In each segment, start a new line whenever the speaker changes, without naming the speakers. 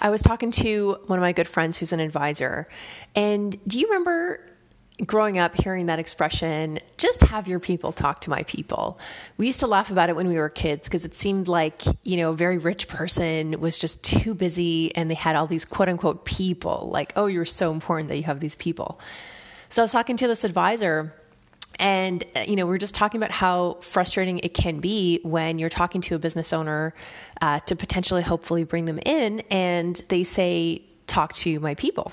I was talking to one of my good friends who's an advisor. And do you remember growing up hearing that expression, just have your people talk to my people. We used to laugh about it when we were kids because it seemed like, you know, a very rich person was just too busy and they had all these quote unquote people, like, oh, you're so important that you have these people. So I was talking to this advisor and, uh, you know, we are just talking about how frustrating it can be when you're talking to a business owner uh, to potentially, hopefully, bring them in and they say, talk to my people.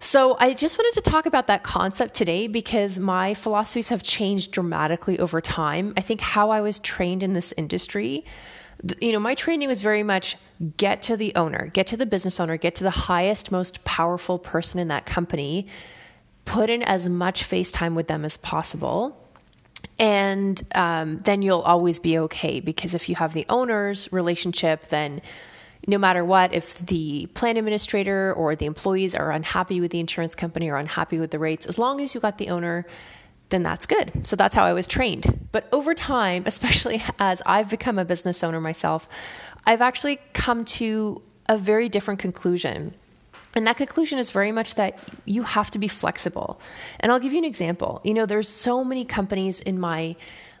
So, I just wanted to talk about that concept today because my philosophies have changed dramatically over time. I think how I was trained in this industry, you know, my training was very much get to the owner, get to the business owner, get to the highest, most powerful person in that company put in as much face time with them as possible. And um, then you'll always be okay because if you have the owner's relationship, then no matter what, if the plan administrator or the employees are unhappy with the insurance company or unhappy with the rates, as long as you got the owner, then that's good. So that's how I was trained. But over time, especially as I've become a business owner myself, I've actually come to a very different conclusion. And that conclusion is very much that you have to be flexible. And I'll give you an example. You know, there's so many companies in my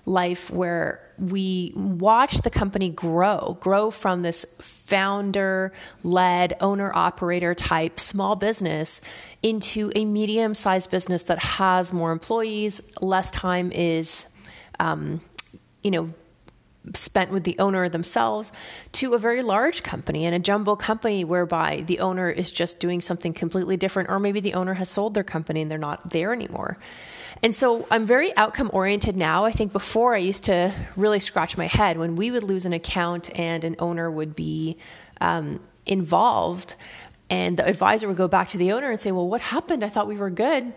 life where we watch the company grow, grow from this founder led, owner operator type small business into a medium sized business that has more employees, less time is, um, you know, spent with the owner themselves to a very large company and a jumbo company whereby the owner is just doing something completely different, or maybe the owner has sold their company and they're not there anymore. And so I'm very outcome oriented now. I think before I used to really scratch my head when we would lose an account and an owner would be um, involved. And the advisor would go back to the owner and say, Well, what happened? I thought we were good.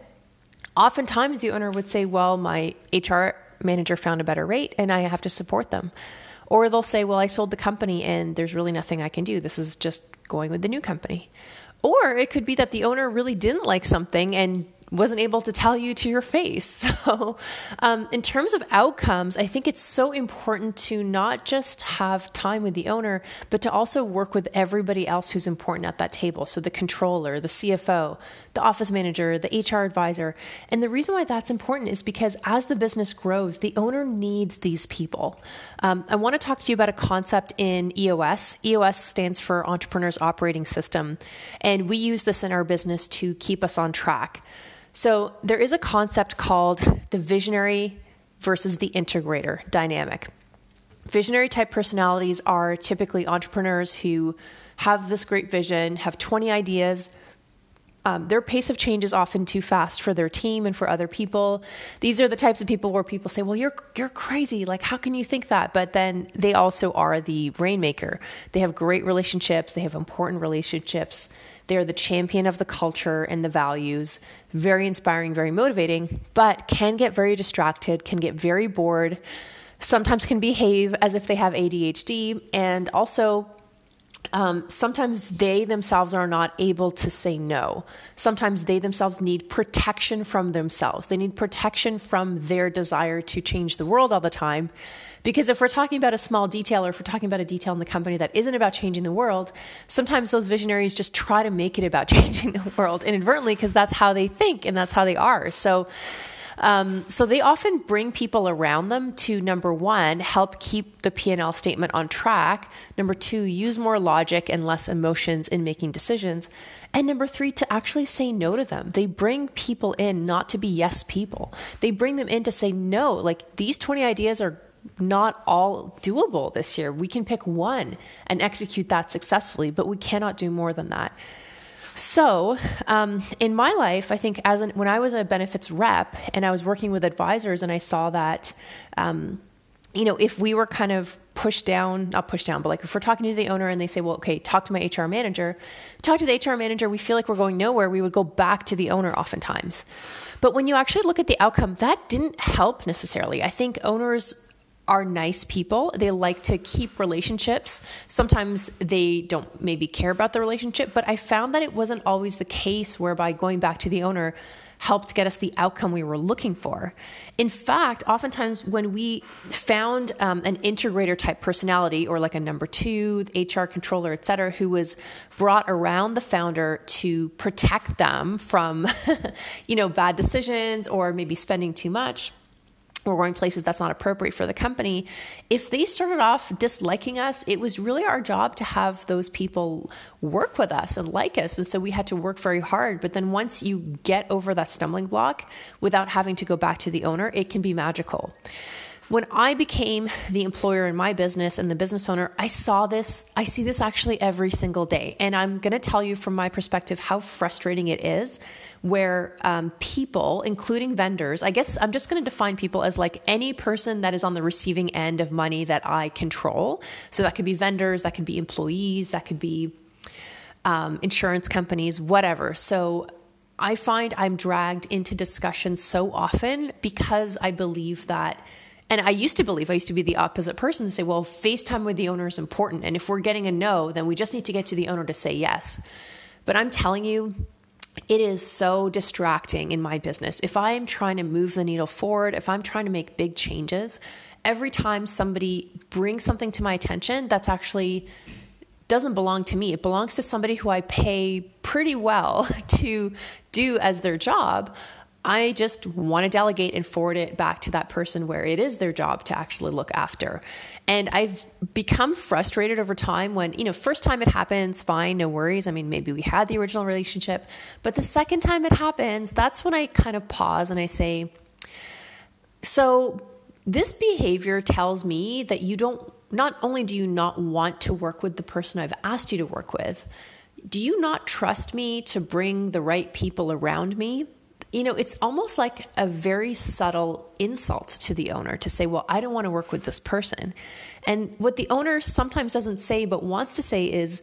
Oftentimes the owner would say, Well, my HR manager found a better rate and I have to support them. Or they'll say, Well, I sold the company and there's really nothing I can do. This is just going with the new company. Or it could be that the owner really didn't like something and wasn't able to tell you to your face. So, um, in terms of outcomes, I think it's so important to not just have time with the owner, but to also work with everybody else who's important at that table. So, the controller, the CFO, the office manager, the HR advisor. And the reason why that's important is because as the business grows, the owner needs these people. Um, I want to talk to you about a concept in EOS. EOS stands for Entrepreneurs Operating System. And we use this in our business to keep us on track. So there is a concept called the visionary versus the integrator dynamic. Visionary type personalities are typically entrepreneurs who have this great vision, have 20 ideas. Um, their pace of change is often too fast for their team and for other people. These are the types of people where people say, "Well, you're you're crazy. Like, how can you think that?" But then they also are the rainmaker. They have great relationships. They have important relationships. They're the champion of the culture and the values. Very inspiring, very motivating, but can get very distracted, can get very bored, sometimes can behave as if they have ADHD, and also um, sometimes they themselves are not able to say no. Sometimes they themselves need protection from themselves. They need protection from their desire to change the world all the time. Because if we're talking about a small detail or if we're talking about a detail in the company that isn't about changing the world, sometimes those visionaries just try to make it about changing the world inadvertently because that's how they think and that's how they are. So, um, so they often bring people around them to number one, help keep the P&L statement on track. Number two, use more logic and less emotions in making decisions. And number three, to actually say no to them. They bring people in not to be yes people. They bring them in to say no. Like these 20 ideas are not all doable this year. We can pick one and execute that successfully, but we cannot do more than that. So, um, in my life, I think as an, when I was a benefits rep and I was working with advisors, and I saw that, um, you know, if we were kind of pushed down, not pushed down, but like if we're talking to the owner and they say, well, okay, talk to my HR manager, talk to the HR manager, we feel like we're going nowhere, we would go back to the owner oftentimes. But when you actually look at the outcome, that didn't help necessarily. I think owners are nice people. They like to keep relationships. Sometimes they don't maybe care about the relationship, but I found that it wasn't always the case whereby going back to the owner helped get us the outcome we were looking for. In fact, oftentimes when we found um, an integrator type personality or like a number two, HR controller, et cetera, who was brought around the founder to protect them from, you know, bad decisions or maybe spending too much or going places that's not appropriate for the company, if they started off disliking us, it was really our job to have those people work with us and like us. And so we had to work very hard. But then once you get over that stumbling block without having to go back to the owner, it can be magical. When I became the employer in my business and the business owner, I saw this, I see this actually every single day. And I'm going to tell you from my perspective how frustrating it is where um, people, including vendors, I guess I'm just going to define people as like any person that is on the receiving end of money that I control. So that could be vendors, that could be employees, that could be um, insurance companies, whatever. So I find I'm dragged into discussions so often because I believe that and I used to believe, I used to be the opposite person to say, well, FaceTime with the owner is important. And if we're getting a no, then we just need to get to the owner to say yes. But I'm telling you, it is so distracting in my business. If I'm trying to move the needle forward, if I'm trying to make big changes, every time somebody brings something to my attention that's actually doesn't belong to me, it belongs to somebody who I pay pretty well to do as their job. I just want to delegate and forward it back to that person where it is their job to actually look after. And I've become frustrated over time when, you know, first time it happens, fine, no worries. I mean, maybe we had the original relationship, but the second time it happens, that's when I kind of pause and I say, so this behavior tells me that you don't, not only do you not want to work with the person I've asked you to work with, do you not trust me to bring the right people around me? You know, it's almost like a very subtle insult to the owner to say, Well, I don't want to work with this person. And what the owner sometimes doesn't say, but wants to say is,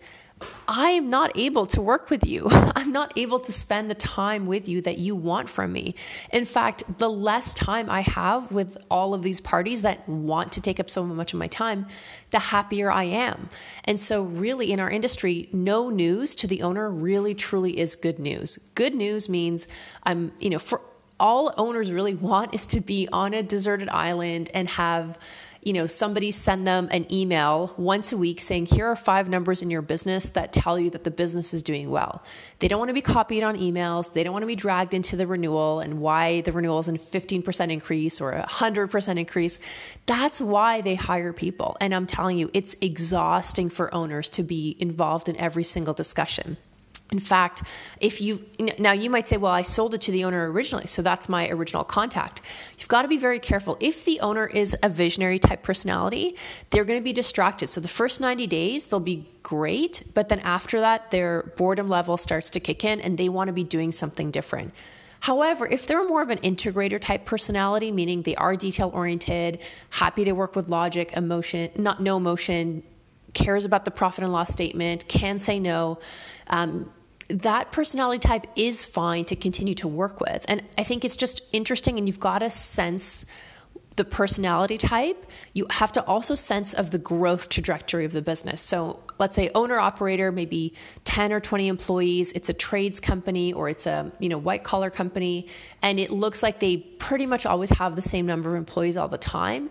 I am not able to work with you. I'm not able to spend the time with you that you want from me. In fact, the less time I have with all of these parties that want to take up so much of my time, the happier I am. And so, really, in our industry, no news to the owner really truly is good news. Good news means I'm, you know, for all owners really want is to be on a deserted island and have you know, somebody send them an email once a week saying, here are five numbers in your business that tell you that the business is doing well. They don't want to be copied on emails. They don't want to be dragged into the renewal and why the renewal is a 15% increase or a 100% increase. That's why they hire people. And I'm telling you, it's exhausting for owners to be involved in every single discussion. In fact, if you now you might say, well, I sold it to the owner originally, so that's my original contact. You've got to be very careful. If the owner is a visionary type personality, they're going to be distracted. So the first 90 days, they'll be great, but then after that, their boredom level starts to kick in and they want to be doing something different. However, if they're more of an integrator type personality, meaning they are detail oriented, happy to work with logic, emotion, not no emotion, cares about the profit and loss statement, can say no, um, that personality type is fine to continue to work with. And I think it's just interesting, and you've got to sense the personality type, you have to also sense of the growth trajectory of the business. So let's say owner operator, maybe 10 or 20 employees, it's a trades company or it's a, you know, white collar company and it looks like they pretty much always have the same number of employees all the time.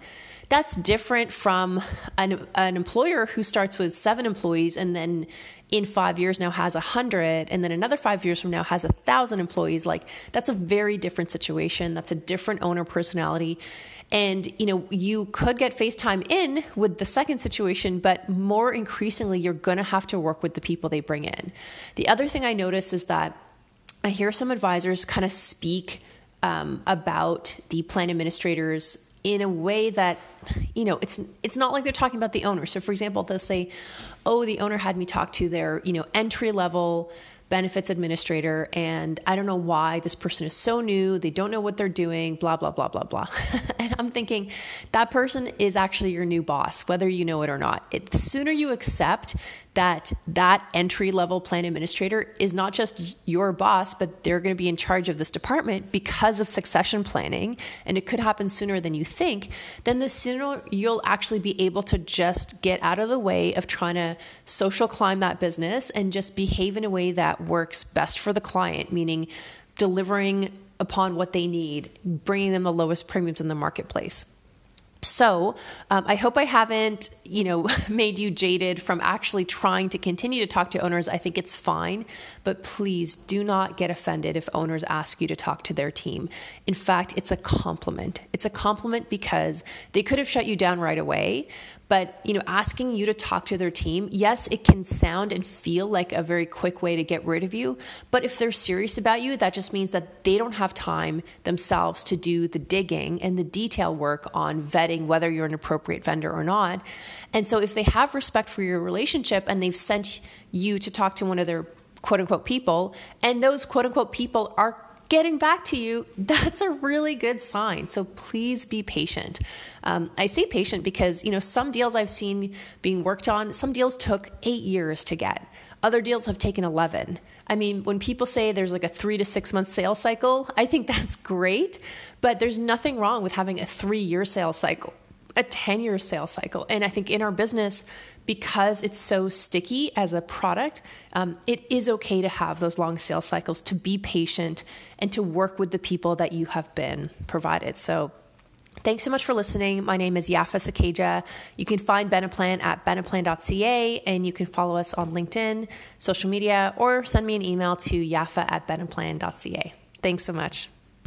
That's different from an, an employer who starts with seven employees and then in five years now has a hundred and then another five years from now has a thousand employees. Like that's a very different situation. That's a different owner personality. And you know you could get facetime in with the second situation but more increasingly you're going to have to work with the people they bring in. The other thing i notice is that i hear some advisors kind of speak um, about the plan administrators in a way that you know it's it's not like they're talking about the owner. So for example they'll say oh the owner had me talk to their you know entry level benefits administrator and i don't know why this person is so new. They don't know what they're doing blah blah blah blah blah. And i'm thinking that person is actually your new boss whether you know it or not. It, the sooner you accept that that entry level plan administrator is not just your boss, but they're going to be in charge of this department because of succession planning, and it could happen sooner than you think, then the sooner you'll actually be able to just get out of the way of trying to social climb that business and just behave in a way that works best for the client, meaning delivering upon what they need, bringing them the lowest premiums in the marketplace. So, um, I hope I haven't, you know, made you jaded from actually trying to continue to talk to owners. I think it's fine, but please do not get offended if owners ask you to talk to their team. In fact, it's a compliment. It's a compliment because they could have shut you down right away, but you know asking you to talk to their team yes it can sound and feel like a very quick way to get rid of you. But if they're serious about you that just means that they don't have time themselves to do the digging and the detail work on vetting whether you're an appropriate vendor or not. And so if they have respect for your relationship and they've sent you to talk to one of their quote unquote people and those quote unquote people are getting back to you, that's a really good sign. So please be patient. Um, I say patient because, you know, some deals I've seen being worked on, some deals took eight years to get. Other deals have taken 11. I mean, when people say there's like a three to six month sales cycle, I think that's great, but there's nothing wrong with having a three year sales cycle a 10 year sales cycle. And I think in our business, because it's so sticky as a product, um, it is okay to have those long sales cycles, to be patient, and to work with the people that you have been provided. So, Thanks so much for listening. My name is Yafa Sakkejha. You can find Beneplan at beneplan.ca and you can follow us on LinkedIn, social media, or send me an email to yafa at beneplan.ca. Thanks so much.